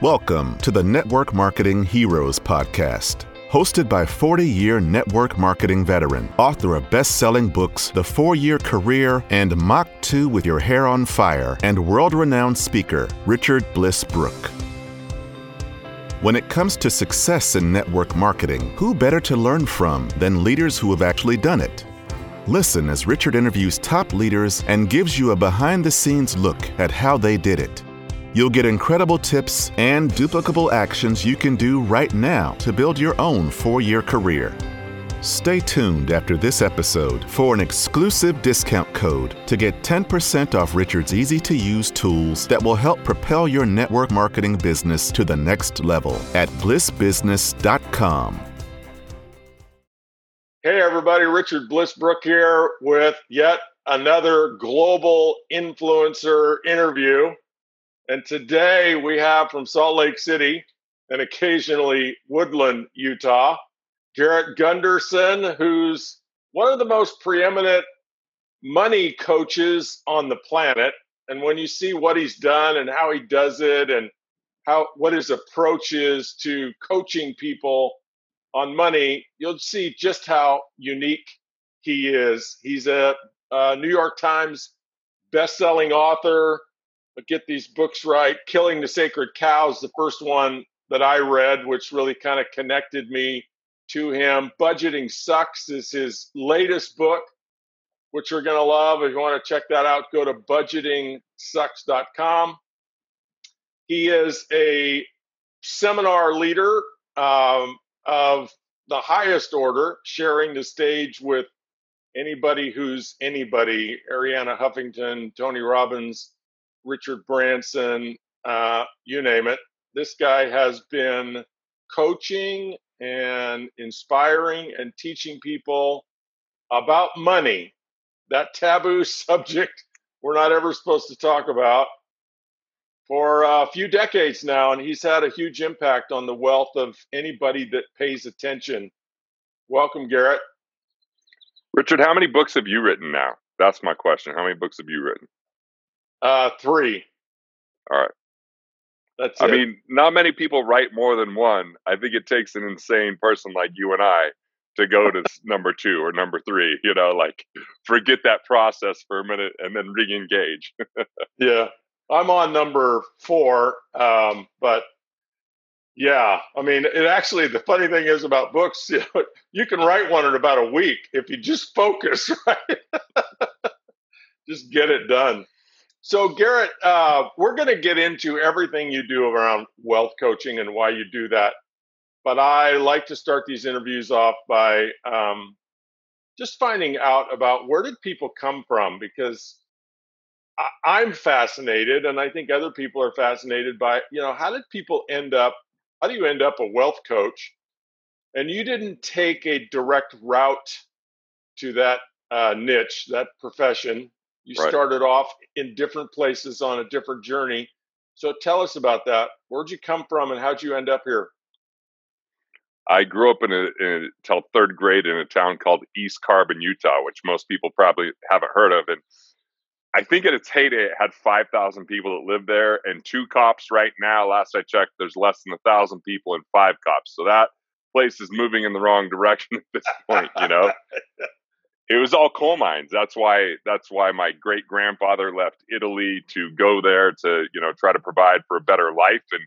Welcome to the Network Marketing Heroes Podcast. Hosted by 40 year network marketing veteran, author of best selling books, The Four Year Career, and Mach 2 with Your Hair on Fire, and world renowned speaker, Richard Bliss Brooke. When it comes to success in network marketing, who better to learn from than leaders who have actually done it? Listen as Richard interviews top leaders and gives you a behind the scenes look at how they did it. You'll get incredible tips and duplicable actions you can do right now to build your own four year career. Stay tuned after this episode for an exclusive discount code to get 10% off Richard's easy to use tools that will help propel your network marketing business to the next level at blissbusiness.com. Hey, everybody, Richard Bliss Brooke here with yet another global influencer interview. And today we have from Salt Lake City and occasionally Woodland, Utah, Garrett Gunderson, who's one of the most preeminent money coaches on the planet. And when you see what he's done and how he does it and how what his approach is to coaching people on money, you'll see just how unique he is. He's a, a New York Times best-selling author, get these books right. Killing the Sacred Cows, the first one that I read, which really kind of connected me to him. Budgeting Sucks is his latest book, which you're going to love. If you want to check that out, go to budgetingsucks.com. He is a seminar leader um, of the highest order, sharing the stage with anybody who's anybody Arianna Huffington, Tony Robbins, Richard Branson, uh, you name it. This guy has been coaching and inspiring and teaching people about money, that taboo subject we're not ever supposed to talk about, for a few decades now. And he's had a huge impact on the wealth of anybody that pays attention. Welcome, Garrett. Richard, how many books have you written now? That's my question. How many books have you written? Uh, three. All right. That's. I it. mean, not many people write more than one. I think it takes an insane person like you and I to go to number two or number three. You know, like forget that process for a minute and then re-engage. yeah, I'm on number four, um, but yeah, I mean, it actually the funny thing is about books, you, know, you can write one in about a week if you just focus, right? just get it done. So, Garrett, uh, we're going to get into everything you do around wealth coaching and why you do that. But I like to start these interviews off by um, just finding out about where did people come from because I- I'm fascinated, and I think other people are fascinated by you know how did people end up? How do you end up a wealth coach? And you didn't take a direct route to that uh, niche, that profession you Right. started off in different places on a different journey. So tell us about that. Where'd you come from and how'd you end up here? I grew up in a, in till third grade in a town called East Carbon, Utah, which most people probably haven't heard of. And I think at its heyday, it had 5,000 people that lived there and two cops right now. Last I checked, there's less than a thousand people and five cops. So that place is moving in the wrong direction at this point, you know? it was all coal mines. That's why that's why my great grandfather left Italy to go there to you know try to provide for a better life, and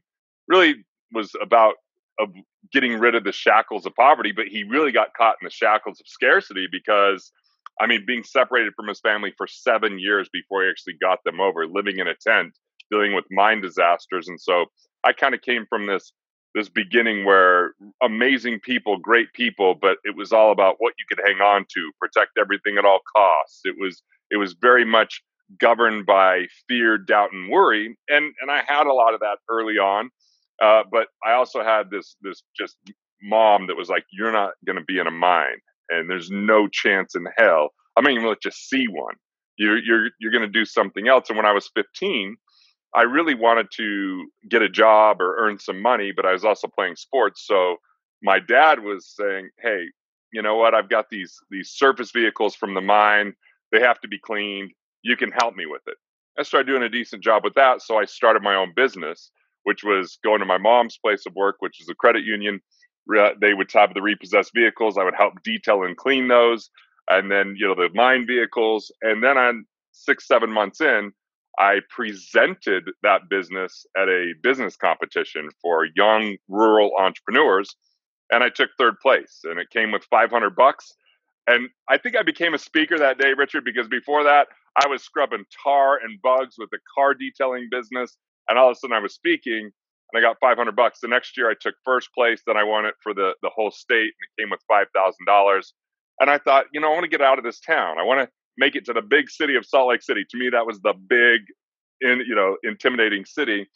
really was about of getting rid of the shackles of poverty. But he really got caught in the shackles of scarcity because. I mean, being separated from his family for seven years before he actually got them over, living in a tent, dealing with mine disasters, and so I kind of came from this this beginning where amazing people, great people, but it was all about what you could hang on to, protect everything at all costs. It was it was very much governed by fear, doubt, and worry, and and I had a lot of that early on. Uh, but I also had this this just mom that was like, "You're not going to be in a mine, and there's no chance in hell. I'm not even let you see one. You're you're you're going to do something else." And when I was 15, I really wanted to get a job or earn some money, but I was also playing sports. So my dad was saying, "Hey, you know what? I've got these these surface vehicles from the mine. They have to be cleaned. You can help me with it." I started doing a decent job with that, so I started my own business, which was going to my mom's place of work, which is a credit union. They would have the repossessed vehicles. I would help detail and clean those, and then you know the mine vehicles. And then on six, seven months in, I presented that business at a business competition for young rural entrepreneurs, and I took third place. And it came with 500 bucks. And I think I became a speaker that day, Richard, because before that, I was scrubbing tar and bugs with a car detailing business. And all of a sudden, I was speaking and I got 500 bucks. The next year, I took first place. Then I won it for the, the whole state, and it came with $5,000. And I thought, you know, I want to get out of this town. I want to make it to the big city of Salt Lake City. To me, that was the big, in you know, intimidating city.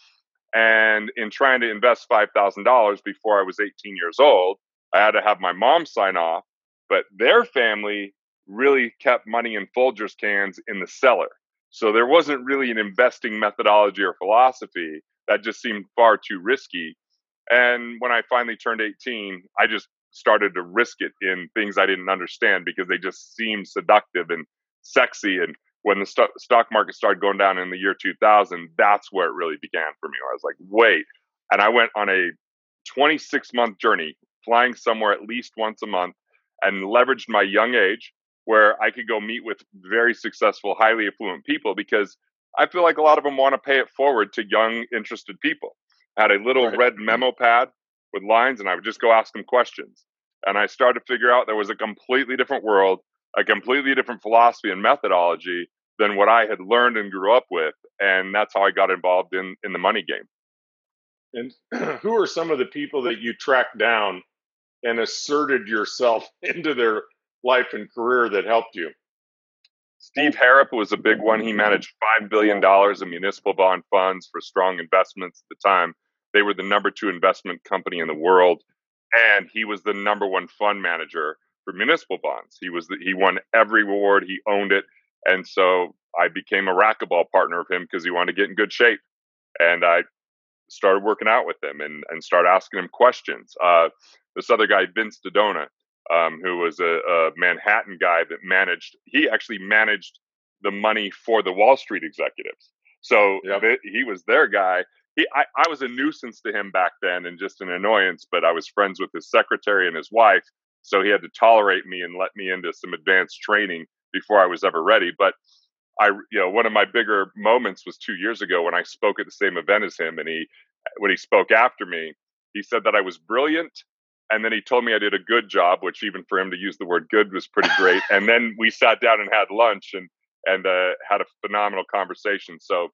And in trying to invest five thousand dollars before I was 18 years old, I had to have my mom sign off. But their family really kept money in Folgers cans in the cellar. So there wasn't really an investing methodology or philosophy. That just seemed far too risky. And when I finally turned 18, I just started to risk it in things I didn't understand because they just seemed seductive and sexy. And when the st- stock market started going down in the year 2000, that's where it really began for me. I was like, wait. And I went on a 26 month journey, flying somewhere at least once a month, and leveraged my young age where I could go meet with very successful, highly affluent people because I feel like a lot of them want to pay it forward to young, interested people. I had a little right. red memo pad with lines, and I would just go ask them questions. And I started to figure out there was a completely different world a completely different philosophy and methodology than what I had learned and grew up with. And that's how I got involved in, in the money game. And who are some of the people that you tracked down and asserted yourself into their life and career that helped you? Steve Harrop was a big one. He managed $5 billion in municipal bond funds for strong investments at the time. They were the number two investment company in the world. And he was the number one fund manager for municipal bonds. He was the, he won every award. He owned it, and so I became a racquetball partner of him because he wanted to get in good shape, and I started working out with him and and started asking him questions. Uh, this other guy, Vince Dodona, um, who was a, a Manhattan guy that managed. He actually managed the money for the Wall Street executives. So yep. he was their guy. He, I, I was a nuisance to him back then and just an annoyance, but I was friends with his secretary and his wife. So he had to tolerate me and let me into some advanced training before I was ever ready. But I, you know, one of my bigger moments was two years ago when I spoke at the same event as him, and he, when he spoke after me, he said that I was brilliant, and then he told me I did a good job, which even for him to use the word "good" was pretty great. and then we sat down and had lunch and and uh, had a phenomenal conversation. So,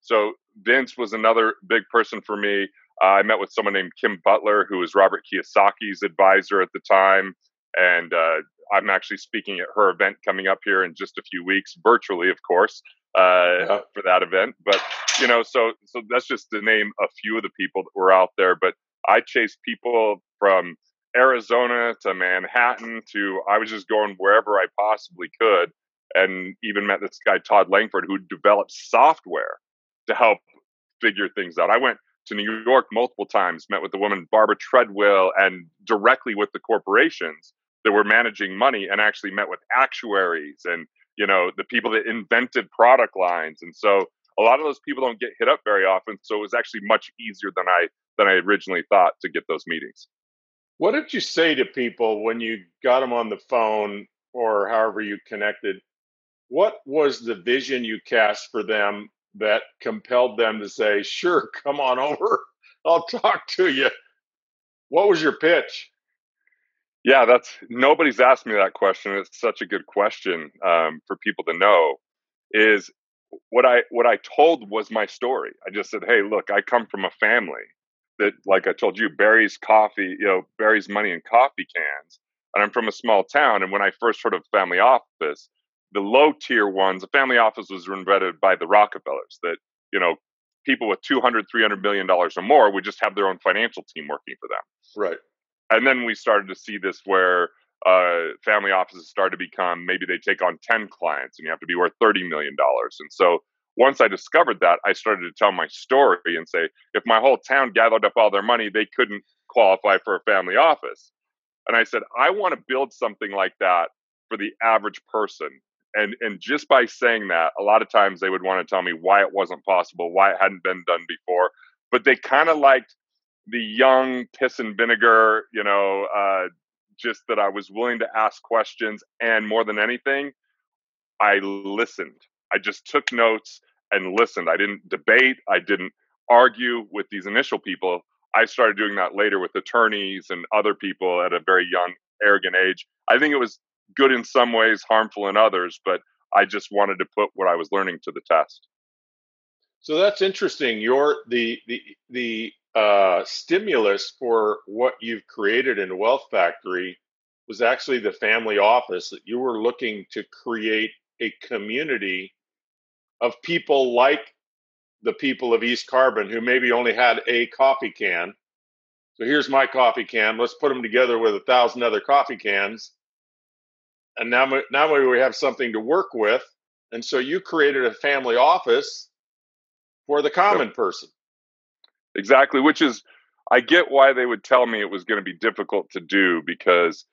so Vince was another big person for me. Uh, I met with someone named Kim Butler, who was Robert Kiyosaki's advisor at the time. And uh, I'm actually speaking at her event coming up here in just a few weeks, virtually, of course, uh, yeah. for that event. But, you know, so, so that's just to name a few of the people that were out there. But I chased people from Arizona to Manhattan to, I was just going wherever I possibly could. And even met this guy, Todd Langford, who developed software to help figure things out. I went to New York multiple times, met with the woman Barbara Treadwell and directly with the corporations that were managing money and actually met with actuaries and you know the people that invented product lines. And so a lot of those people don't get hit up very often so it was actually much easier than i than i originally thought to get those meetings. What did you say to people when you got them on the phone or however you connected? What was the vision you cast for them that compelled them to say, sure, come on over. I'll talk to you. What was your pitch? Yeah, that's nobody's asked me that question. It's such a good question um, for people to know. Is what I what I told was my story. I just said, "Hey, look, I come from a family that, like I told you, buries coffee, you know, buries money in coffee cans, and I'm from a small town. And when I first heard of family office, the low tier ones, the family office was invented by the Rockefellers that, you know, people with 200, 300 million dollars or more would just have their own financial team working for them. Right. And then we started to see this where uh, family offices started to become maybe they take on 10 clients and you have to be worth $30 million. And so once I discovered that, I started to tell my story and say, if my whole town gathered up all their money, they couldn't qualify for a family office. And I said, I want to build something like that for the average person and and just by saying that a lot of times they would want to tell me why it wasn't possible why it hadn't been done before but they kind of liked the young piss and vinegar, you know, uh, just that I was willing to ask questions. And more than anything, I listened. I just took notes and listened. I didn't debate. I didn't argue with these initial people. I started doing that later with attorneys and other people at a very young, arrogant age. I think it was good in some ways, harmful in others, but I just wanted to put what I was learning to the test. So that's interesting. Your the the the uh, stimulus for what you've created in Wealth Factory was actually the family office that you were looking to create a community of people like the people of East Carbon who maybe only had a coffee can. So here's my coffee can. Let's put them together with a thousand other coffee cans. And now, now we have something to work with. And so you created a family office for the common person. Exactly, which is, I get why they would tell me it was going to be difficult to do because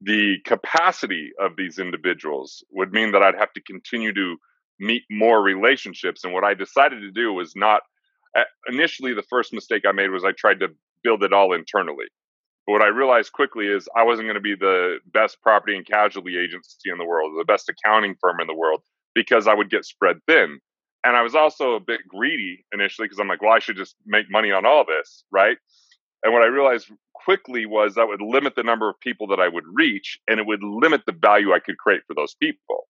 the capacity of these individuals would mean that I'd have to continue to meet more relationships. And what I decided to do was not eh, initially the first mistake I made was I tried to build it all internally. But what I realized quickly is I wasn't going to be the best property and casualty agency in the world, the best accounting firm in the world, because I would get spread thin. And I was also a bit greedy initially because I'm like, well, I should just make money on all this, right? And what I realized quickly was that would limit the number of people that I would reach and it would limit the value I could create for those people.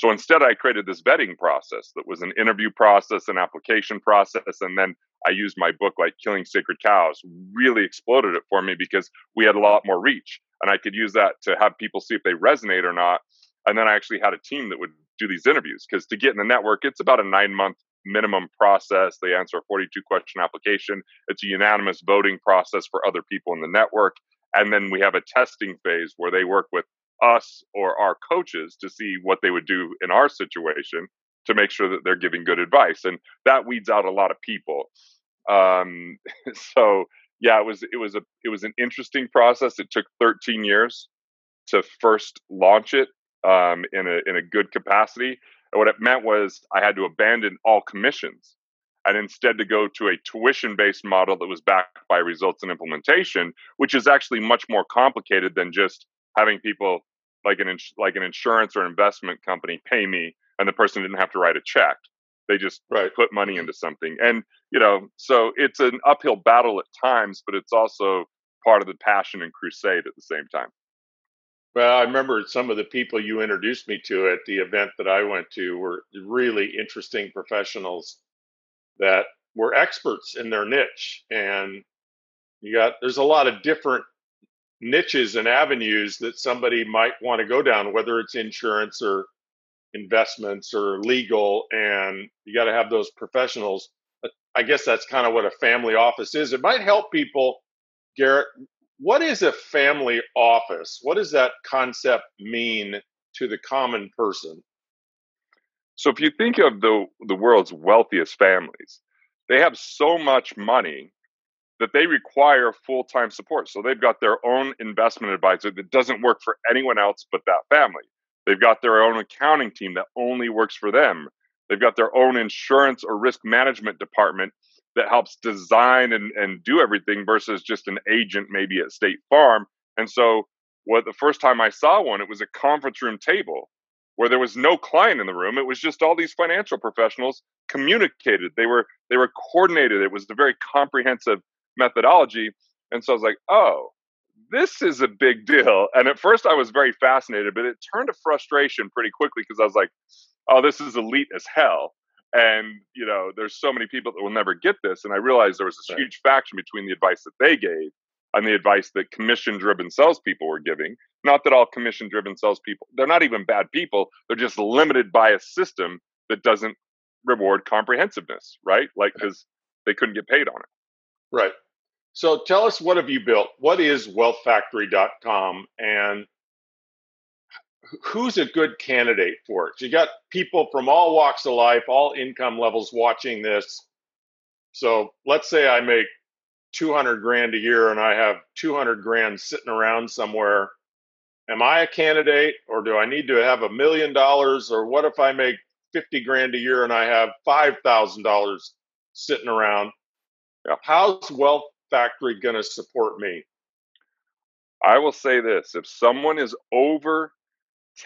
So instead, I created this vetting process that was an interview process, an application process, and then I used my book, like Killing Sacred Cows, really exploded it for me because we had a lot more reach. And I could use that to have people see if they resonate or not. And then I actually had a team that would do these interviews because to get in the network, it's about a nine month minimum process. They answer a 42 question application. It's a unanimous voting process for other people in the network. And then we have a testing phase where they work with us or our coaches to see what they would do in our situation to make sure that they're giving good advice. And that weeds out a lot of people. Um, so yeah, it was it was a it was an interesting process. It took 13 years to first launch it um, in a in a good capacity. And what it meant was I had to abandon all commissions and instead to go to a tuition based model that was backed by results and implementation, which is actually much more complicated than just having people like an ins- like an insurance or investment company pay me and the person didn't have to write a check. They just right. put money into something. And, you know, so it's an uphill battle at times, but it's also part of the passion and crusade at the same time. Well, I remember some of the people you introduced me to at the event that I went to were really interesting professionals that were experts in their niche. And you got, there's a lot of different niches and avenues that somebody might want to go down, whether it's insurance or investments or legal. And you got to have those professionals. I guess that's kind of what a family office is. It might help people, Garrett, what is a family office? What does that concept mean to the common person? So if you think of the the world's wealthiest families, they have so much money that they require full-time support. So they've got their own investment advisor that doesn't work for anyone else but that family. They've got their own accounting team that only works for them. They've got their own insurance or risk management department that helps design and, and do everything versus just an agent maybe at State Farm. And so what the first time I saw one, it was a conference room table where there was no client in the room. It was just all these financial professionals communicated. They were they were coordinated. It was a very comprehensive methodology. And so I was like, oh, this is a big deal. And at first I was very fascinated, but it turned to frustration pretty quickly because I was like, oh, this is elite as hell and you know there's so many people that will never get this and i realized there was this right. huge faction between the advice that they gave and the advice that commission driven salespeople were giving not that all commission driven salespeople they're not even bad people they're just limited by a system that doesn't reward comprehensiveness right like because they couldn't get paid on it right so tell us what have you built what is wealthfactory.com and who's a good candidate for it? You got people from all walks of life, all income levels watching this. So let's say I make 200 grand a year and I have 200 grand sitting around somewhere. Am I a candidate or do I need to have a million dollars? Or what if I make 50 grand a year and I have $5,000 sitting around? Yeah. How's Wealth Factory going to support me? I will say this if someone is over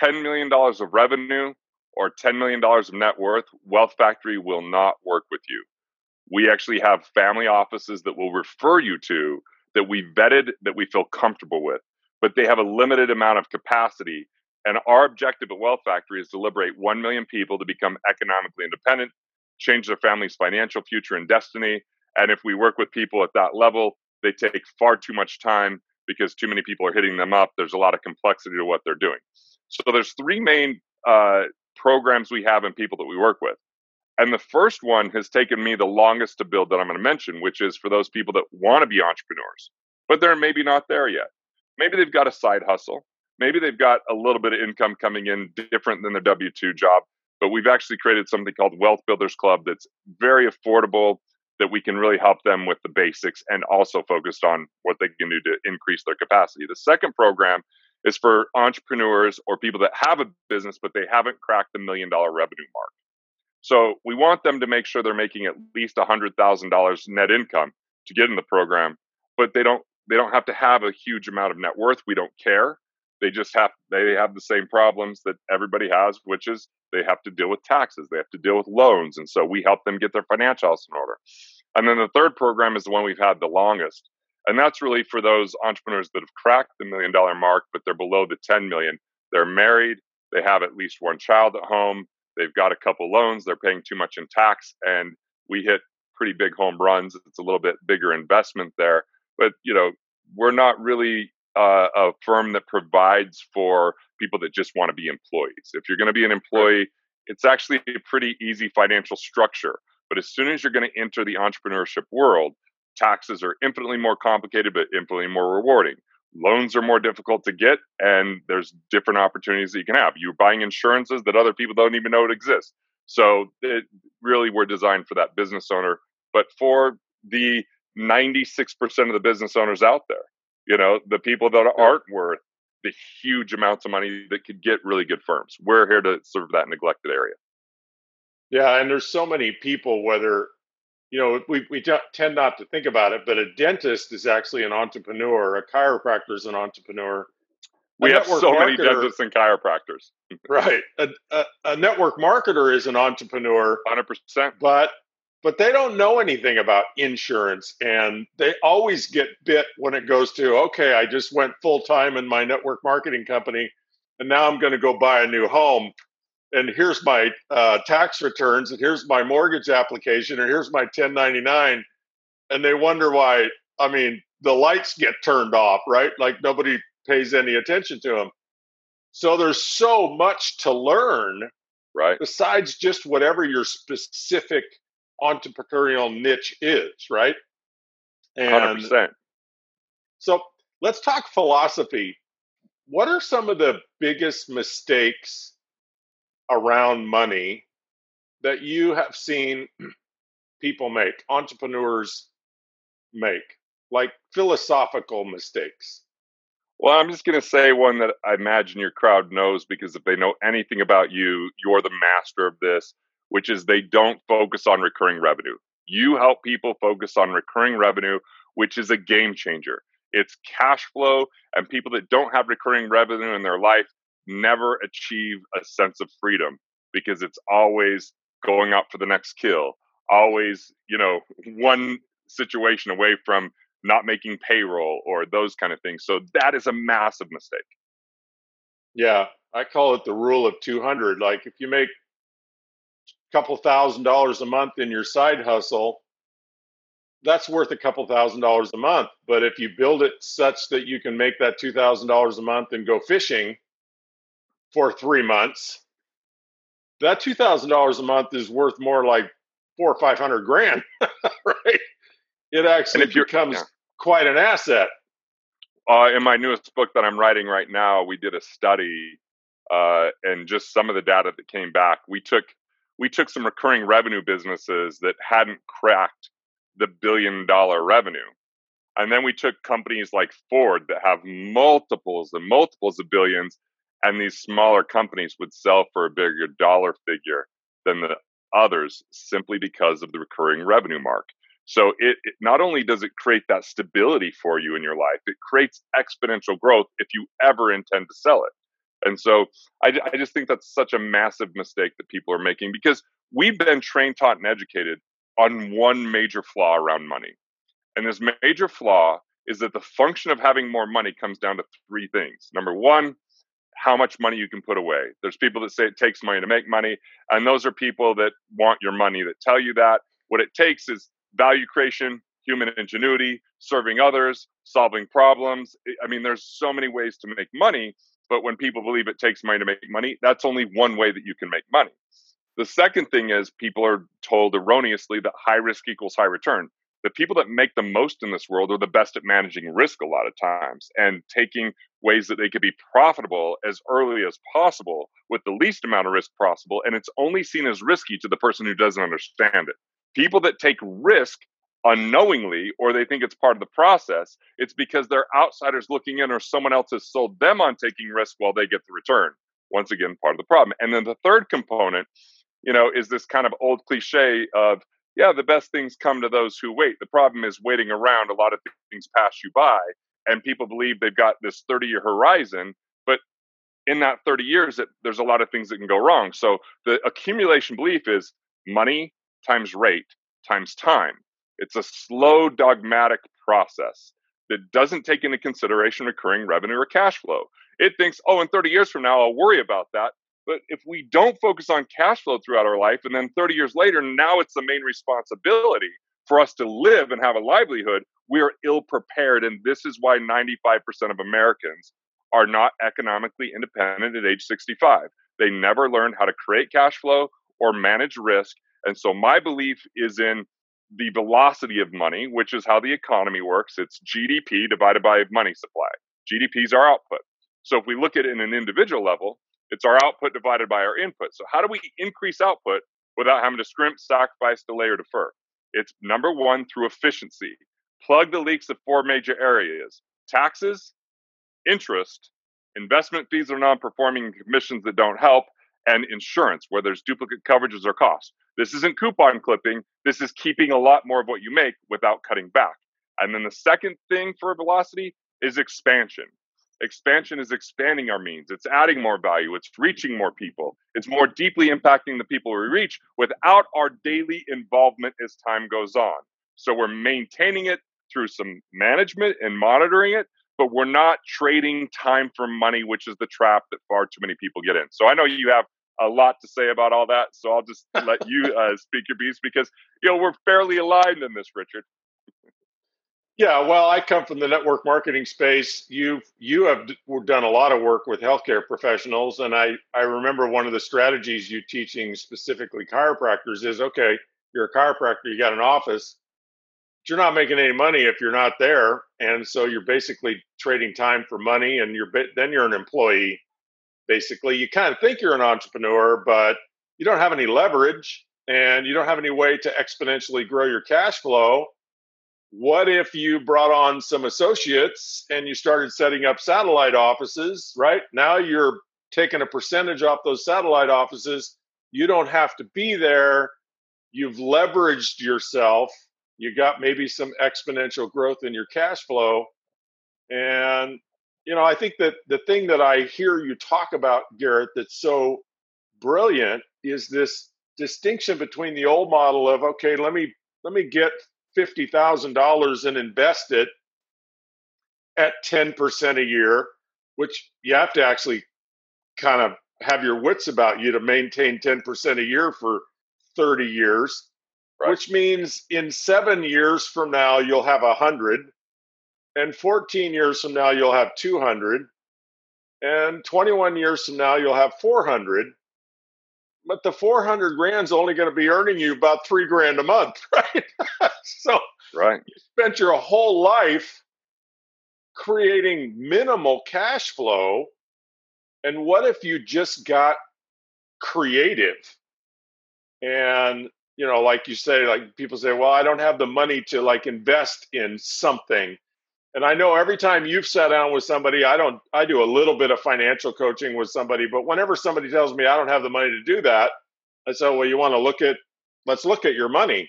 $10 million of revenue or $10 million of net worth, Wealth Factory will not work with you. We actually have family offices that will refer you to that we vetted that we feel comfortable with, but they have a limited amount of capacity. And our objective at Wealth Factory is to liberate 1 million people to become economically independent, change their family's financial future and destiny. And if we work with people at that level, they take far too much time because too many people are hitting them up. There's a lot of complexity to what they're doing. So there's three main uh, programs we have and people that we work with. And the first one has taken me the longest to build that I'm going to mention, which is for those people that want to be entrepreneurs, but they're maybe not there yet. Maybe they've got a side hustle. Maybe they've got a little bit of income coming in different than their W 2 job. But we've actually created something called Wealth Builders Club that's very affordable, that we can really help them with the basics and also focused on what they can do to increase their capacity. The second program is for entrepreneurs or people that have a business, but they haven't cracked the million dollar revenue mark. So we want them to make sure they're making at least $100,000 net income to get in the program, but they don't they don't have to have a huge amount of net worth. We don't care. They just have they have the same problems that everybody has, which is they have to deal with taxes, they have to deal with loans, and so we help them get their financials in order. And then the third program is the one we've had the longest, and that's really for those entrepreneurs that have cracked the million dollar mark, but they're below the 10 million. They're married, they have at least one child at home, they've got a couple loans, they're paying too much in tax, and we hit pretty big home runs. It's a little bit bigger investment there, but you know, we're not really uh, a firm that provides for people that just want to be employees. If you're going to be an employee, it's actually a pretty easy financial structure. But as soon as you're going to enter the entrepreneurship world, taxes are infinitely more complicated, but infinitely more rewarding. Loans are more difficult to get, and there's different opportunities that you can have. You're buying insurances that other people don't even know it exists. So it really we're designed for that business owner, but for the 96% of the business owners out there you know, the people that aren't worth the huge amounts of money that could get really good firms. We're here to serve that neglected area. Yeah, and there's so many people, whether you know, we, we tend not to think about it, but a dentist is actually an entrepreneur, a chiropractor is an entrepreneur. We have so many dentists and chiropractors. right. A, a, a, network marketer is an entrepreneur. 100%. But but they don't know anything about insurance and they always get bit when it goes to okay i just went full time in my network marketing company and now i'm going to go buy a new home and here's my uh, tax returns and here's my mortgage application and here's my 1099 and they wonder why i mean the lights get turned off right? Like nobody pays any attention to them so there's so much to learn right. besides just whatever your specific entrepreneurial niche is, right? And 100%. So let's talk philosophy. What are some of the biggest mistakes around money that you have seen people make, entrepreneurs make, like philosophical mistakes? Well, I'm just going to say one that I imagine your crowd knows because if they know anything about you, you're the master of this which is they don't focus on recurring revenue. You help people focus on recurring revenue, which is a game changer. It's cash flow, and people that don't have recurring revenue in their life never achieve a sense of freedom because it's always going up for the next kill, always, you know, one situation away from not making payroll or those kind of things. So that is a massive mistake. Yeah, I call it the rule of 200. Like if you make couple thousand dollars a month in your side hustle, that's worth a couple thousand dollars a month. But if you build it such that you can make that $2,000 a month and go fishing for three months, that $2,000 a month is worth more like four or 500 grand, right? It actually becomes yeah. quite an asset. Uh, in my newest book that I'm writing right now, we did a study uh, and just some of the data that came back. We took we took some recurring revenue businesses that hadn't cracked the billion dollar revenue. And then we took companies like Ford that have multiples and multiples of billions, and these smaller companies would sell for a bigger dollar figure than the others simply because of the recurring revenue mark. So it, it, not only does it create that stability for you in your life, it creates exponential growth if you ever intend to sell it. And so I, I just think that's such a massive mistake that people are making because we've been trained, taught, and educated on one major flaw around money. And this major flaw is that the function of having more money comes down to three things. Number one, how much money you can put away. There's people that say it takes money to make money, and those are people that want your money that tell you that. What it takes is value creation, human ingenuity, serving others, solving problems. I mean, there's so many ways to make money, but when people believe it takes money to make money, that's only one way that you can make money. The second thing is people are told erroneously that high risk equals high return the people that make the most in this world are the best at managing risk a lot of times and taking ways that they could be profitable as early as possible with the least amount of risk possible. And it's only seen as risky to the person who doesn't understand it. People that take risk unknowingly or they think it's part of the process, it's because they're outsiders looking in or someone else has sold them on taking risk while they get the return. Once again, part of the problem. And then the third component, you know, is this kind of old cliche of yeah, the best things come to those who wait. The problem is waiting around. A lot of things pass you by, and people believe they've got this 30 year horizon. But in that 30 years, it, there's a lot of things that can go wrong. So the accumulation belief is money times rate times time. It's a slow, dogmatic process that doesn't take into consideration recurring revenue or cash flow. It thinks, oh, in 30 years from now, I'll worry about that. But if we don't focus on cash flow throughout our life, and then 30 years later, now it's the main responsibility for us to live and have a livelihood, we are ill prepared. And this is why 95% of Americans are not economically independent at age 65. They never learned how to create cash flow or manage risk. And so my belief is in the velocity of money, which is how the economy works. It's GDP divided by money supply. GDP is our output. So if we look at it in an individual level, it's our output divided by our input. So how do we increase output without having to scrimp, sacrifice, delay, or defer? It's number one through efficiency. Plug the leaks of four major areas taxes, interest, investment fees or non performing commissions that don't help, and insurance, where there's duplicate coverages or costs. This isn't coupon clipping. This is keeping a lot more of what you make without cutting back. And then the second thing for velocity is expansion. Expansion is expanding our means. It's adding more value. It's reaching more people. It's more deeply impacting the people we reach without our daily involvement as time goes on. So we're maintaining it through some management and monitoring it, but we're not trading time for money, which is the trap that far too many people get in. So I know you have a lot to say about all that. So I'll just let you uh, speak your piece because you know we're fairly aligned in this, Richard. Yeah, well, I come from the network marketing space. You've you have done a lot of work with healthcare professionals, and I I remember one of the strategies you teaching specifically chiropractors is okay, you're a chiropractor, you got an office, but you're not making any money if you're not there, and so you're basically trading time for money, and you're then you're an employee. Basically, you kind of think you're an entrepreneur, but you don't have any leverage, and you don't have any way to exponentially grow your cash flow what if you brought on some associates and you started setting up satellite offices, right? Now you're taking a percentage off those satellite offices. You don't have to be there. You've leveraged yourself. You got maybe some exponential growth in your cash flow. And, you know, I think that the thing that I hear you talk about, Garrett, that's so brilliant is this distinction between the old model of, okay, let me let me get $50,000 and invest it at 10% a year, which you have to actually kind of have your wits about you to maintain 10% a year for 30 years, right. which means in seven years from now, you'll have a 100. And 14 years from now, you'll have 200. And 21 years from now, you'll have 400 but the 400 grand's only going to be earning you about three grand a month, right? so right. you spent your whole life creating minimal cash flow. And what if you just got creative? And, you know, like you say, like people say, well, I don't have the money to like invest in something. And I know every time you've sat down with somebody, I don't, I do a little bit of financial coaching with somebody, but whenever somebody tells me I don't have the money to do that, I say, well, you want to look at, let's look at your money.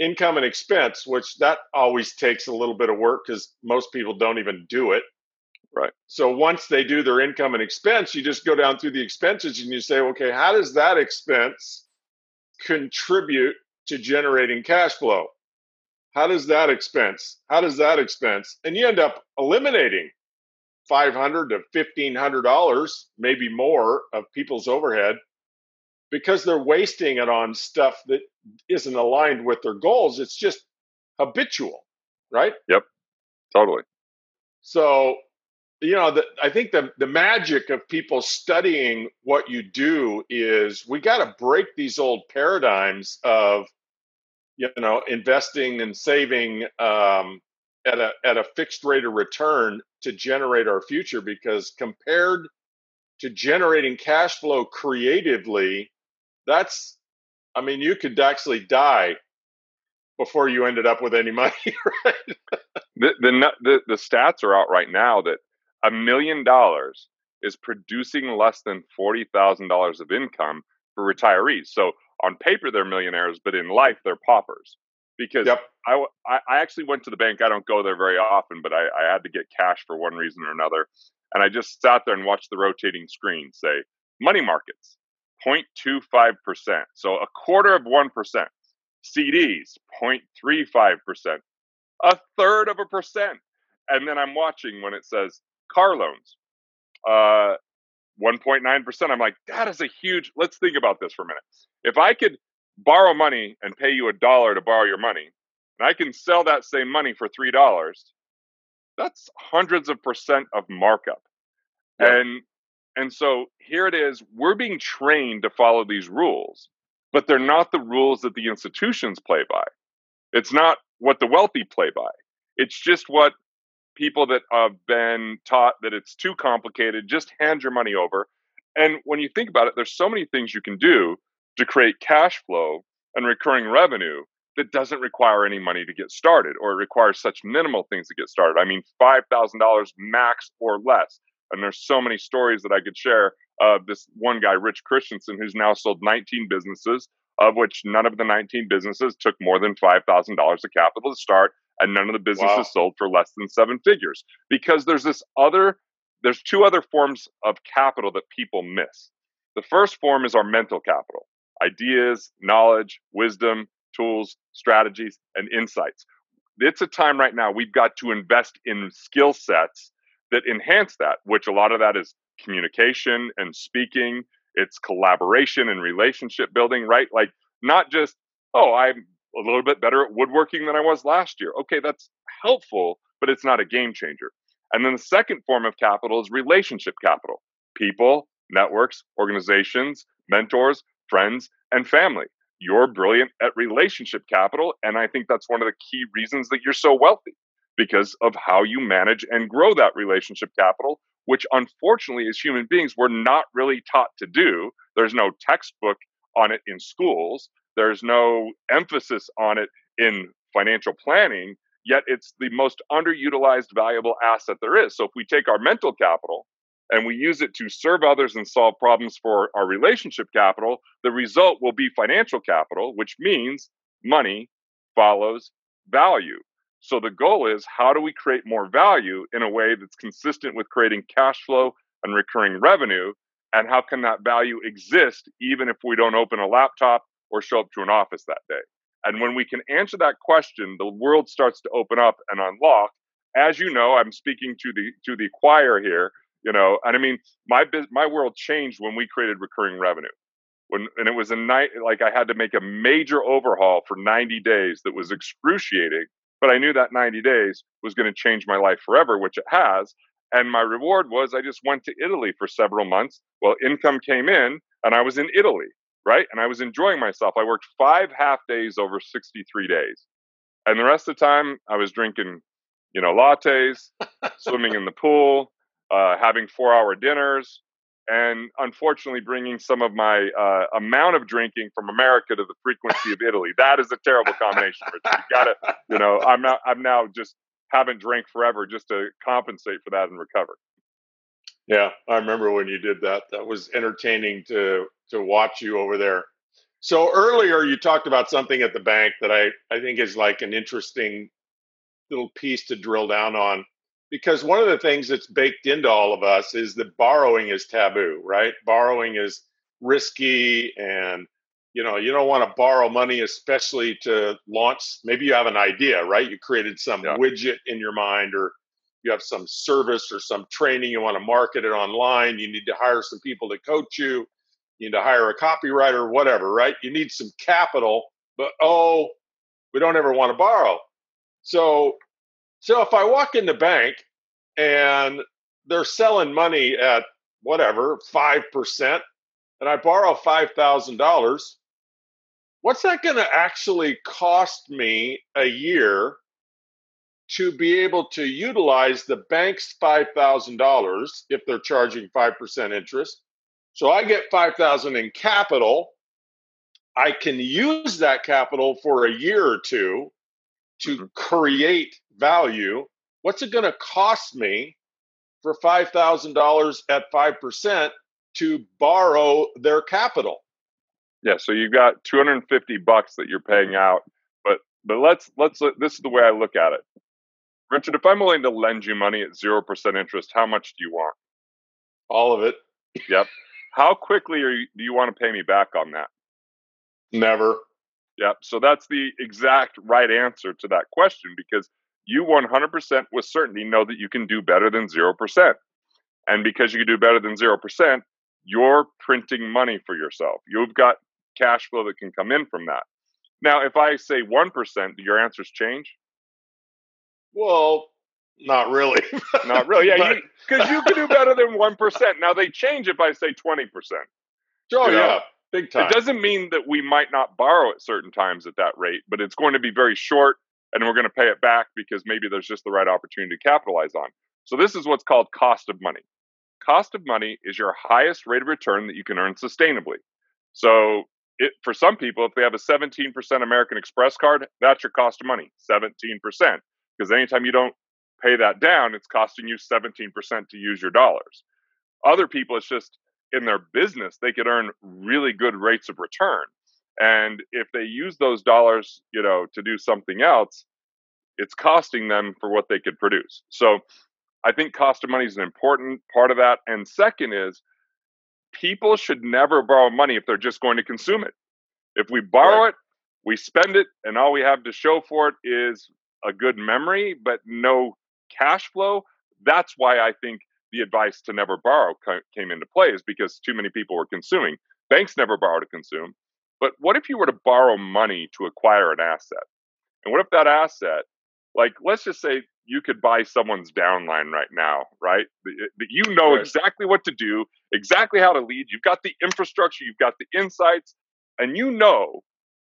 income and expense, which that always takes a little bit of work because most people don't even do it. Right. So once they do their income and expense, you just go down through the expenses and you say, okay, how does that expense contribute to generating cash flow? How does that expense? How does that expense? And you end up eliminating five hundred to fifteen hundred dollars, maybe more, of people's overhead because they're wasting it on stuff that isn't aligned with their goals. It's just habitual, right? Yep, totally. So, you know, the, I think the the magic of people studying what you do is we got to break these old paradigms of, you know, investing and saving um, at a at a fixed rate of return to generate our future because compared to generating cash flow creatively that's i mean you could actually die before you ended up with any money right the, the, the the stats are out right now that a million dollars is producing less than $40,000 of income for retirees. So on paper they're millionaires, but in life they're paupers. Because yep. I, I actually went to the bank. I don't go there very often, but I, I had to get cash for one reason or another. And I just sat there and watched the rotating screen say money markets, 0.25%. So a quarter of 1%. CDs, 0.35%. A third of a percent. And then I'm watching when it says car loans, uh, 1.9%. I'm like, that is a huge. Let's think about this for a minute. If I could borrow money and pay you a dollar to borrow your money, and I can sell that same money for $3, that's hundreds of percent of markup. Yeah. And and so here it is, we're being trained to follow these rules, but they're not the rules that the institutions play by. It's not what the wealthy play by. It's just what people that have been taught that it's too complicated, just hand your money over. And when you think about it, there's so many things you can do to create cash flow and recurring revenue that doesn't require any money to get started or it requires such minimal things to get started. I mean, $5,000 max or less. And there's so many stories that I could share of this one guy, Rich Christensen, who's now sold 19 businesses, of which none of the 19 businesses took more than $5,000 of capital to start. And none of the businesses wow. sold for less than seven figures because there's this other, there's two other forms of capital that people miss. The first form is our mental capital ideas, knowledge, wisdom, tools, strategies, and insights. It's a time right now we've got to invest in skill sets that enhance that, which a lot of that is communication and speaking, it's collaboration and relationship building, right? Like not just, oh, I'm a little bit better at woodworking than I was last year. Okay, that's helpful, but it's not a game changer. And then the second form of capital is relationship capital people, networks, organizations, mentors, friends, and family. You're brilliant at relationship capital. And I think that's one of the key reasons that you're so wealthy because of how you manage and grow that relationship capital, which unfortunately, as human beings, we're not really taught to do. There's no textbook on it in schools, there's no emphasis on it in financial planning. Yet it's the most underutilized valuable asset there is. So if we take our mental capital and we use it to serve others and solve problems for our relationship capital, the result will be financial capital, which means money follows value. So the goal is how do we create more value in a way that's consistent with creating cash flow and recurring revenue? And how can that value exist even if we don't open a laptop or show up to an office that day? And when we can answer that question, the world starts to open up and unlock. As you know, I'm speaking to the to the choir here, you know, and I mean my my world changed when we created recurring revenue. When and it was a night like I had to make a major overhaul for 90 days that was excruciating but I knew that 90 days was going to change my life forever, which it has. And my reward was I just went to Italy for several months. Well, income came in and I was in Italy, right? And I was enjoying myself. I worked five half days over 63 days. And the rest of the time, I was drinking, you know, lattes, swimming in the pool, uh, having four hour dinners, and unfortunately bringing some of my uh, amount of drinking from America to the frequency of Italy. That is a terrible combination. Richard. You gotta, you know, I'm not, I'm now just haven't drank forever just to compensate for that and recover. Yeah, I remember when you did that. That was entertaining to to watch you over there. So earlier you talked about something at the bank that I, I think is like an interesting little piece to drill down on. Because one of the things that's baked into all of us is that borrowing is taboo, right? Borrowing is risky and you know you don't want to borrow money especially to launch maybe you have an idea right you created some yeah. widget in your mind or you have some service or some training you want to market it online you need to hire some people to coach you you need to hire a copywriter whatever right you need some capital but oh we don't ever want to borrow so so if i walk in the bank and they're selling money at whatever 5% and i borrow $5000 what's that going to actually cost me a year to be able to utilize the bank's $5,000 if they're charging 5% interest. So I get 5,000 in capital. I can use that capital for a year or two to mm-hmm. create value. What's it going to cost me for $5,000 at 5% to borrow their capital? Yeah, so you've got 250 bucks that you're paying mm-hmm. out, but but let's let's uh, this is the way I look at it. Richard, if I'm willing to lend you money at 0% interest, how much do you want? All of it. Yep. How quickly are you, do you want to pay me back on that? Never. Yep. So that's the exact right answer to that question because you 100% with certainty know that you can do better than 0%. And because you can do better than 0%, you're printing money for yourself. You've got cash flow that can come in from that. Now, if I say 1%, do your answers change? Well, not really. not really. Yeah, because you, you, can do better than 1%. Now, they change if I say 20%. Oh, you know? yeah. Big time. It doesn't mean that we might not borrow at certain times at that rate, but it's going to be very short and we're going to pay it back because maybe there's just the right opportunity to capitalize on. So, this is what's called cost of money. Cost of money is your highest rate of return that you can earn sustainably. So, it, for some people, if they have a 17% American Express card, that's your cost of money, 17%. Because anytime you don't pay that down, it's costing you 17% to use your dollars. Other people, it's just in their business, they could earn really good rates of return. And if they use those dollars, you know, to do something else, it's costing them for what they could produce. So I think cost of money is an important part of that. And second is people should never borrow money if they're just going to consume it. If we borrow right. it, we spend it, and all we have to show for it is a good memory, but no cash flow. That's why I think the advice to never borrow came into play, is because too many people were consuming. Banks never borrow to consume. But what if you were to borrow money to acquire an asset? And what if that asset, like let's just say you could buy someone's downline right now, right? That you know exactly what to do, exactly how to lead. You've got the infrastructure, you've got the insights, and you know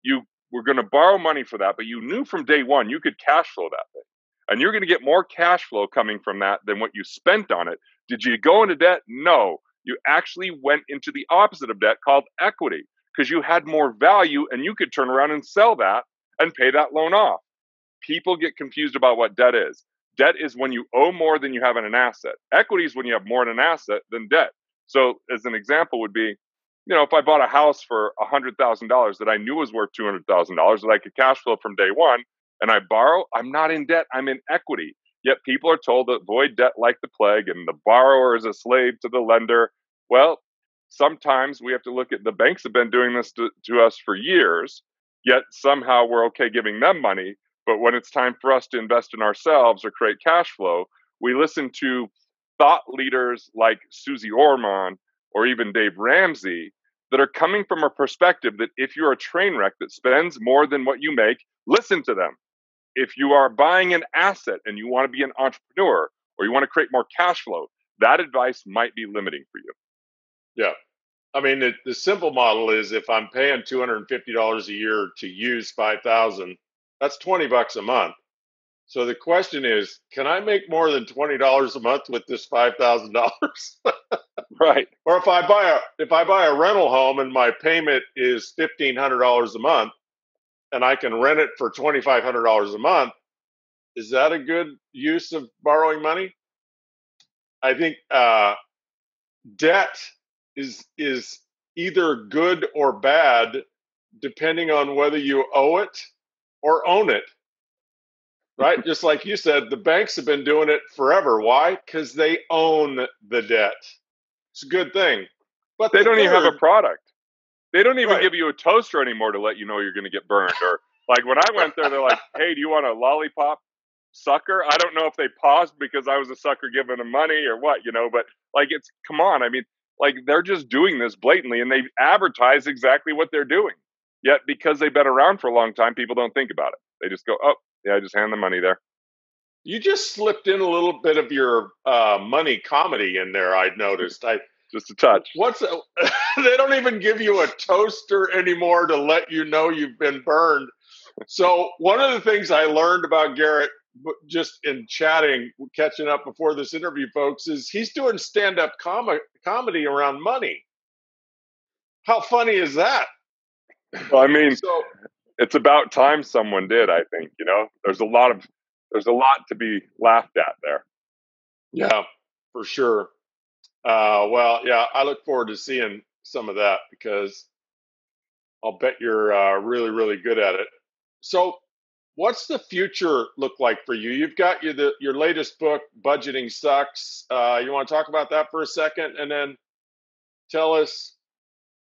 you were going to borrow money for that, but you knew from day one you could cash flow that thing. And you're going to get more cash flow coming from that than what you spent on it. Did you go into debt? No. You actually went into the opposite of debt called equity because you had more value and you could turn around and sell that and pay that loan off people get confused about what debt is. Debt is when you owe more than you have in an asset. Equity is when you have more in an asset than debt. So, as an example, would be, you know, if I bought a house for hundred thousand dollars that I knew was worth two hundred thousand dollars that I could cash flow from day one, and I borrow, I'm not in debt. I'm in equity. Yet people are told to avoid debt like the plague, and the borrower is a slave to the lender. Well, sometimes we have to look at the banks have been doing this to, to us for years. Yet somehow we're okay giving them money but when it's time for us to invest in ourselves or create cash flow, we listen to thought leaders like Suze Orman or even Dave Ramsey that are coming from a perspective that if you're a train wreck that spends more than what you make, listen to them. If you are buying an asset and you want to be an entrepreneur or you want to create more cash flow, that advice might be limiting for you. Yeah. I mean, the, the simple model is if I'm paying $250 a year to use 5000 that's 20 bucks a month. So the question is, can I make more than $20 a month with this $5,000? right. Or if I buy a if I buy a rental home and my payment is $1,500 a month and I can rent it for $2,500 a month, is that a good use of borrowing money? I think uh, debt is is either good or bad depending on whether you owe it or own it. Right? Just like you said, the banks have been doing it forever. Why? Because they own the debt. It's a good thing. But they the don't third, even have a product. They don't even right. give you a toaster anymore to let you know you're going to get burned. Or like when I went there, they're like, "Hey, do you want a lollipop, sucker?" I don't know if they paused because I was a sucker giving them money or what, you know. But like, it's come on. I mean, like they're just doing this blatantly, and they advertise exactly what they're doing. Yet because they've been around for a long time, people don't think about it. They just go, "Oh, yeah, I just hand the money there." You just slipped in a little bit of your uh, money comedy in there. I noticed. I just a touch. What's a, they don't even give you a toaster anymore to let you know you've been burned. So one of the things I learned about Garrett just in chatting, catching up before this interview, folks, is he's doing stand-up com- comedy around money. How funny is that? Well, I mean, so, it's about time someone did. I think you know, there's a lot of there's a lot to be laughed at there. Yeah, for sure. Uh, well, yeah, I look forward to seeing some of that because I'll bet you're uh, really, really good at it. So, what's the future look like for you? You've got your the, your latest book, "Budgeting Sucks." Uh, you want to talk about that for a second, and then tell us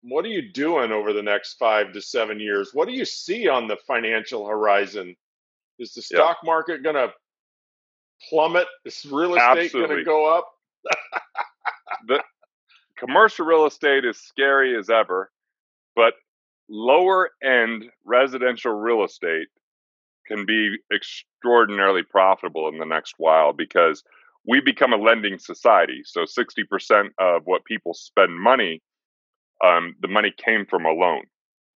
what are you doing over the next five to seven years? What do you see on the financial horizon? Is the stock yep. market going to plummet? Is real estate going to go up? the commercial real estate is scary as ever, but lower end residential real estate can be extraordinarily profitable in the next while because we become a lending society. So 60% of what people spend money, um, the money came from a loan.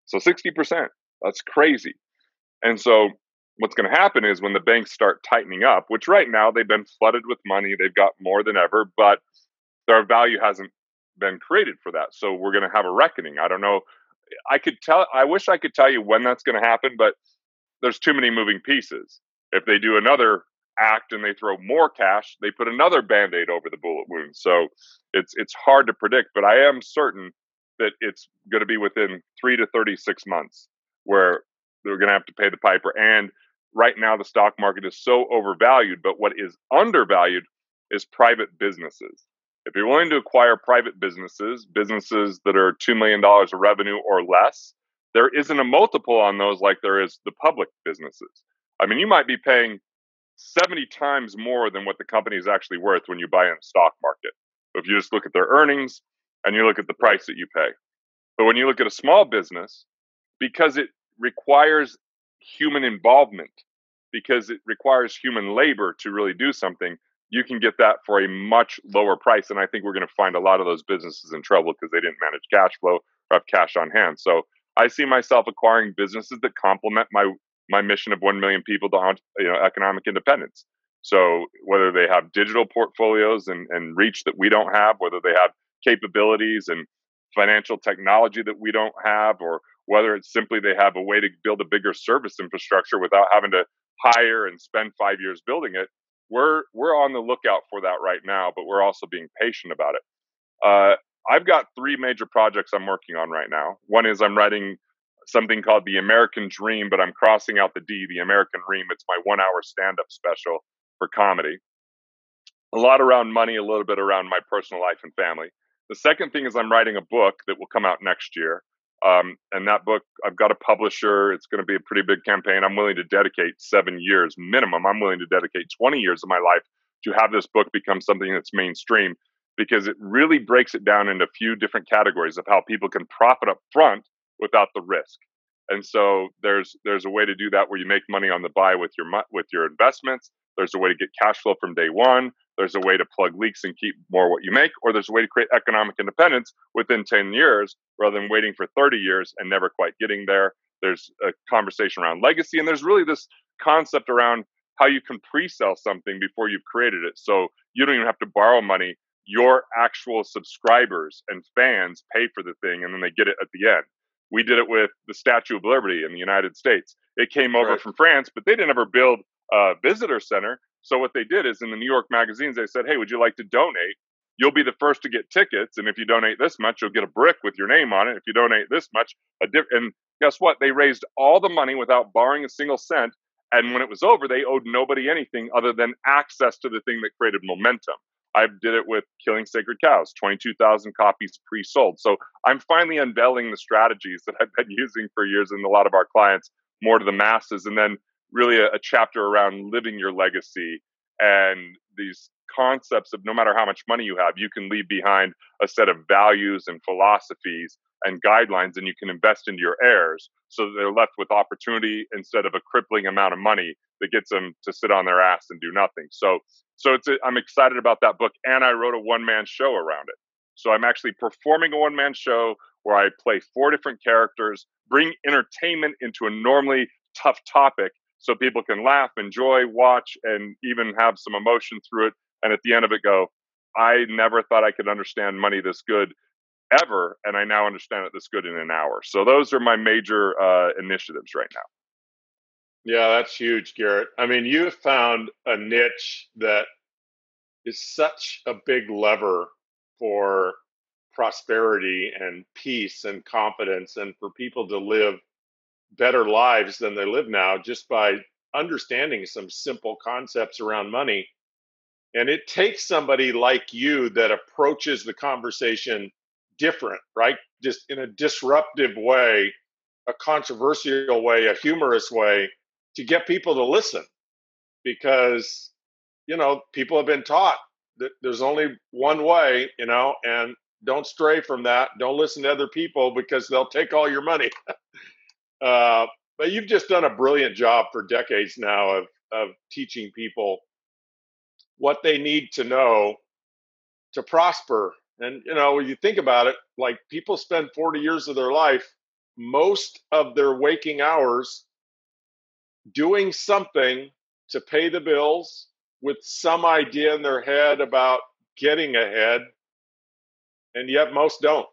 So 60%, that's crazy. And so what's going to happen is when the banks start tightening up, which right now they've been flooded with money, they've got more than ever, but their value hasn't been created for that. So we're going to have a reckoning. I don't know. I could tell. I wish I could tell you when that's going to happen, but there's too many moving pieces. If they do another act and they throw more cash, they put another band-aid over the bullet wound. So it's it's hard to predict, but I am certain that it's going to be within 3 to 36 months where they're going to have to pay the piper and right now the stock market is so overvalued, but what is undervalued is private businesses. If you're willing to acquire private businesses, businesses that are $2 million of revenue or less, there isn't a multiple on those like there is the public businesses. I mean, you might be paying 70 times more than what the company is actually worth when you buy in stock market. If you just look at their earnings and you look at the price that you pay. But when you look at a small business, because it requires human involvement, because it requires human labor to really do something, you can get that for a much lower price. And I think we're going to find a lot of those businesses in trouble because they didn't manage cash flow or have cash on hand. So I see myself acquiring businesses that complement my my mission of 1 million people to you know economic independence. So whether they have digital portfolios and, and reach that we don't have, whether they have capabilities and financial technology that we don't have, or whether it's simply they have a way to build a bigger service infrastructure without having to hire and spend five years building it, we're we're on the lookout for that right now, but we're also being patient about it. Uh, I've got three major projects I'm working on right now. One is I'm writing something called the American Dream, but I'm crossing out the D, the American Dream. It's my one hour stand up special for comedy. A lot around money, a little bit around my personal life and family. The second thing is I'm writing a book that will come out next year. Um, and that book, I've got a publisher. It's going to be a pretty big campaign. I'm willing to dedicate seven years minimum. I'm willing to dedicate 20 years of my life to have this book become something that's mainstream because it really breaks it down into a few different categories of how people can profit up front without the risk. And so there's there's a way to do that where you make money on the buy with your with your investments. There's a way to get cash flow from day one. There's a way to plug leaks and keep more what you make, or there's a way to create economic independence within 10 years rather than waiting for 30 years and never quite getting there. There's a conversation around legacy, and there's really this concept around how you can pre-sell something before you've created it. So you don't even have to borrow money. Your actual subscribers and fans pay for the thing, and then they get it at the end. We did it with the Statue of Liberty in the United States. It came over right. from France, but they didn't ever build a visitor center. So what they did is in the New York magazines, they said, "Hey, would you like to donate? you'll be the first to get tickets. And if you donate this much, you'll get a brick with your name on it. If you donate this much, a diff- and guess what? They raised all the money without borrowing a single cent. And when it was over, they owed nobody anything other than access to the thing that created momentum. I did it with Killing Sacred Cows, 22,000 copies pre sold. So I'm finally unveiling the strategies that I've been using for years and a lot of our clients more to the masses. And then really a, a chapter around living your legacy and these concepts of no matter how much money you have, you can leave behind a set of values and philosophies and guidelines, and you can invest into your heirs so that they're left with opportunity instead of a crippling amount of money that gets them to sit on their ass and do nothing. So, so it's a, I'm excited about that book, and I wrote a one man show around it. So I'm actually performing a one man show where I play four different characters, bring entertainment into a normally tough topic so people can laugh, enjoy, watch, and even have some emotion through it. And at the end of it, go, I never thought I could understand money this good ever, and I now understand it this good in an hour. So those are my major uh, initiatives right now. Yeah, that's huge, Garrett. I mean, you have found a niche that is such a big lever for prosperity and peace and confidence and for people to live better lives than they live now just by understanding some simple concepts around money. And it takes somebody like you that approaches the conversation different, right? Just in a disruptive way, a controversial way, a humorous way to get people to listen. Because, you know, people have been taught that there's only one way, you know, and don't stray from that. Don't listen to other people because they'll take all your money. Uh, but you've just done a brilliant job for decades now of of teaching people what they need to know to prosper. And you know, when you think about it, like people spend 40 years of their life, most of their waking hours doing something to pay the bills with some idea in their head about getting ahead and yet most don't.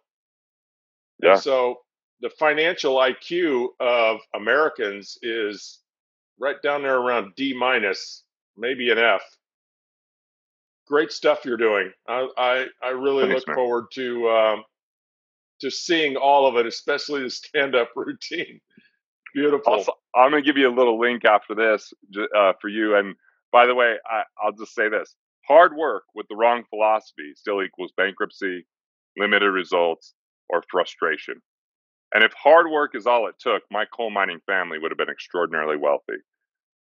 Yeah. And so the financial IQ of Americans is right down there around D minus, maybe an F. Great stuff you're doing. I I, I really Thanks, look man. forward to um, to seeing all of it, especially the stand up routine. Beautiful. Also, I'm going to give you a little link after this uh, for you. And by the way, I, I'll just say this: hard work with the wrong philosophy still equals bankruptcy, limited results, or frustration. And if hard work is all it took, my coal mining family would have been extraordinarily wealthy.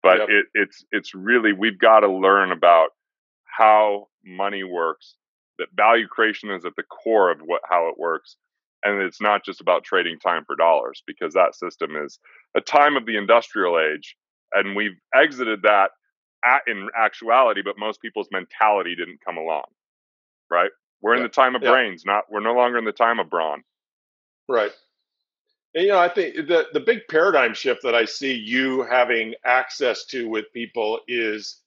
But yep. it, it's it's really we've got to learn about how money works. That value creation is at the core of what how it works, and it's not just about trading time for dollars because that system is a time of the industrial age, and we've exited that at, in actuality. But most people's mentality didn't come along, right? We're in the time of brains, not we're no longer in the time of brawn. Right. And, you know, I think the the big paradigm shift that I see you having access to with people is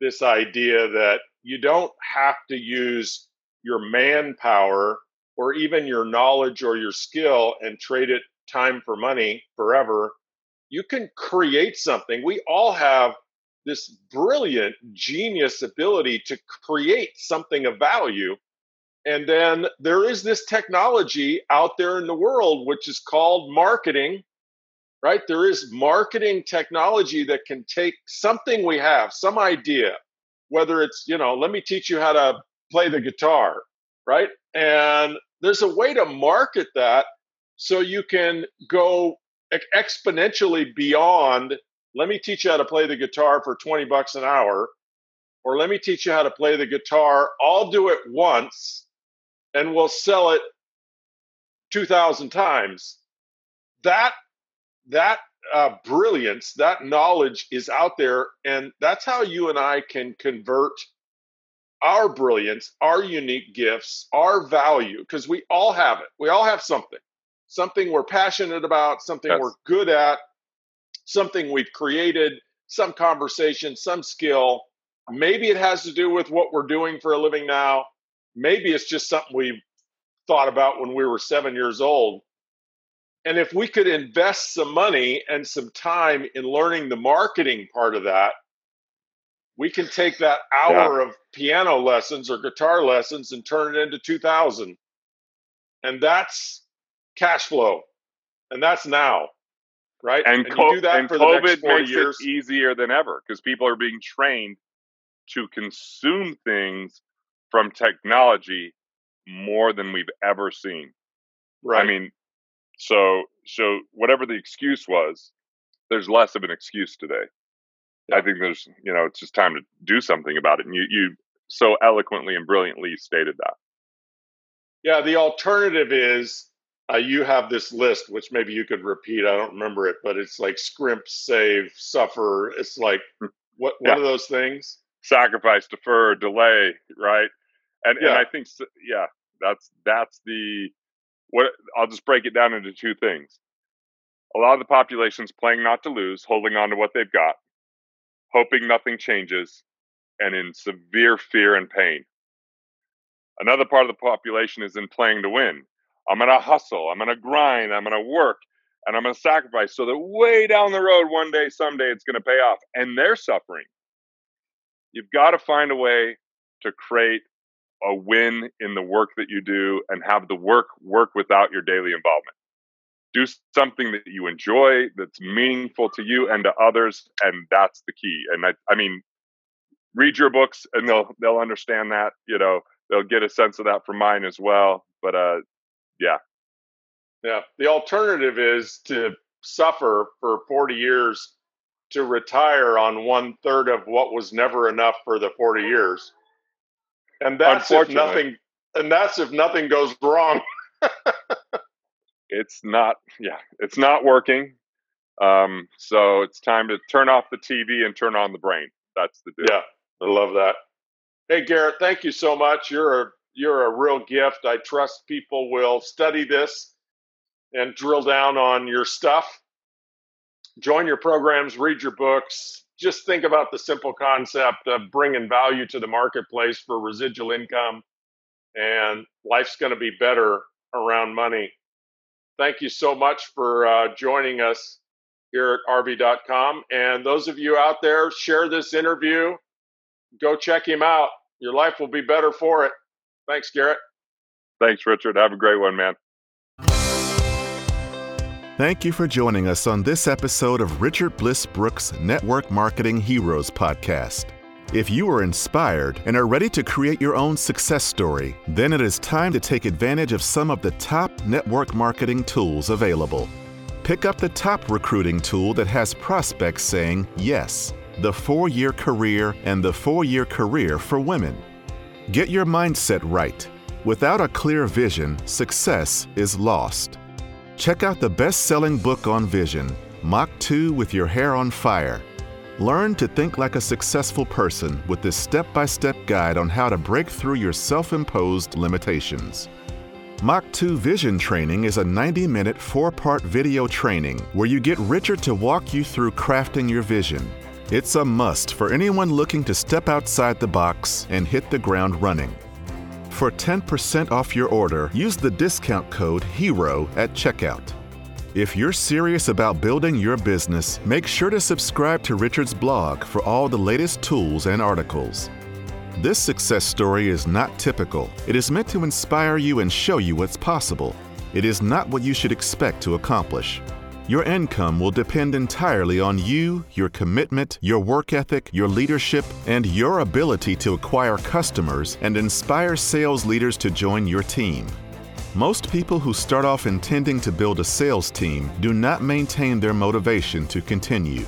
this idea that you don't have to use your manpower or even your knowledge or your skill and trade it time for money forever. You can create something. We all have this brilliant genius ability to create something of value and then there is this technology out there in the world, which is called marketing, right? There is marketing technology that can take something we have, some idea, whether it's, you know, let me teach you how to play the guitar, right? And there's a way to market that so you can go exponentially beyond let me teach you how to play the guitar for 20 bucks an hour or let me teach you how to play the guitar i'll do it once and we'll sell it 2000 times that that uh, brilliance that knowledge is out there and that's how you and i can convert our brilliance our unique gifts our value because we all have it we all have something something we're passionate about something yes. we're good at something we've created some conversation some skill maybe it has to do with what we're doing for a living now maybe it's just something we thought about when we were seven years old. And if we could invest some money and some time in learning the marketing part of that, we can take that hour yeah. of piano lessons or guitar lessons and turn it into 2000 and that's cash flow. And that's now right? And, and co- do that and for covid makes years. it easier than ever because people are being trained to consume things from technology more than we've ever seen. Right. i mean so so whatever the excuse was there's less of an excuse today I think there's, you know, it's just time to do something about it. And you, you so eloquently and brilliantly stated that. Yeah, the alternative is uh, you have this list, which maybe you could repeat. I don't remember it, but it's like scrimp, save, suffer. It's like hmm. what yeah. one of those things? Sacrifice, defer, delay, right? And yeah. and I think yeah, that's that's the what I'll just break it down into two things. A lot of the population's playing not to lose, holding on to what they've got hoping nothing changes, and in severe fear and pain. Another part of the population is in playing to win. I'm going to hustle, I'm going to grind, I'm going to work, and I'm going to sacrifice so that way down the road, one day, someday, it's going to pay off. And they're suffering. You've got to find a way to create a win in the work that you do and have the work work without your daily involvement do something that you enjoy that's meaningful to you and to others and that's the key. And i, I mean read your books and they'll they'll understand that you know they'll get a sense of that from mine as well but uh yeah. Yeah the alternative is to suffer for 40 years to retire on one third of what was never enough for the 40 years. And that's if nothing and that's if nothing goes wrong it's not yeah it's not working um, so it's time to turn off the tv and turn on the brain. That's the deal. Yeah i love that. Hey garrett thank you so much. You're a you're a real gift. I trust people will study this and drill down on your stuff. Join your programs read your books. Just think about the simple concept of bringing value to the marketplace for residual income and life's going to be better around money thank you so much for uh, joining us here at RV.com. And those of you out there, share this interview. Go check him out. Your life will be better for it. Thanks, Garrett. Thanks, Richard. Have a great one, man. Thank you for joining us on this episode of Richard Bliss Brooke's Network Marketing Heroes podcast. If you are inspired and are ready to create your own success story, then it is time to take advantage of some of the top network marketing tools available. Pick up the top recruiting tool that has prospects saying yes, the four year career and the four year career for women. Get your mindset right. Without a clear vision, success is lost. Check out the best selling book on vision, Mach 2 with Your Hair on Fire Learn to think like a successful person with this step by step guide on how to break through your self imposed limitations. Mach 2 Vision Training is a 90 minute, four part video training where you get Richard to walk you through crafting your vision. It's a must for anyone looking to step outside the box and hit the ground running. For 10% off your order, use the discount code HERO at checkout. If you're serious about building your business, make sure to subscribe to Richard's blog for all the latest tools and articles. This success story is not typical. It is meant to inspire you and show you what's possible. It is not what you should expect to accomplish. Your income will depend entirely on you, your commitment, your work ethic, your leadership, and your ability to acquire customers and inspire sales leaders to join your team. Most people who start off intending to build a sales team do not maintain their motivation to continue.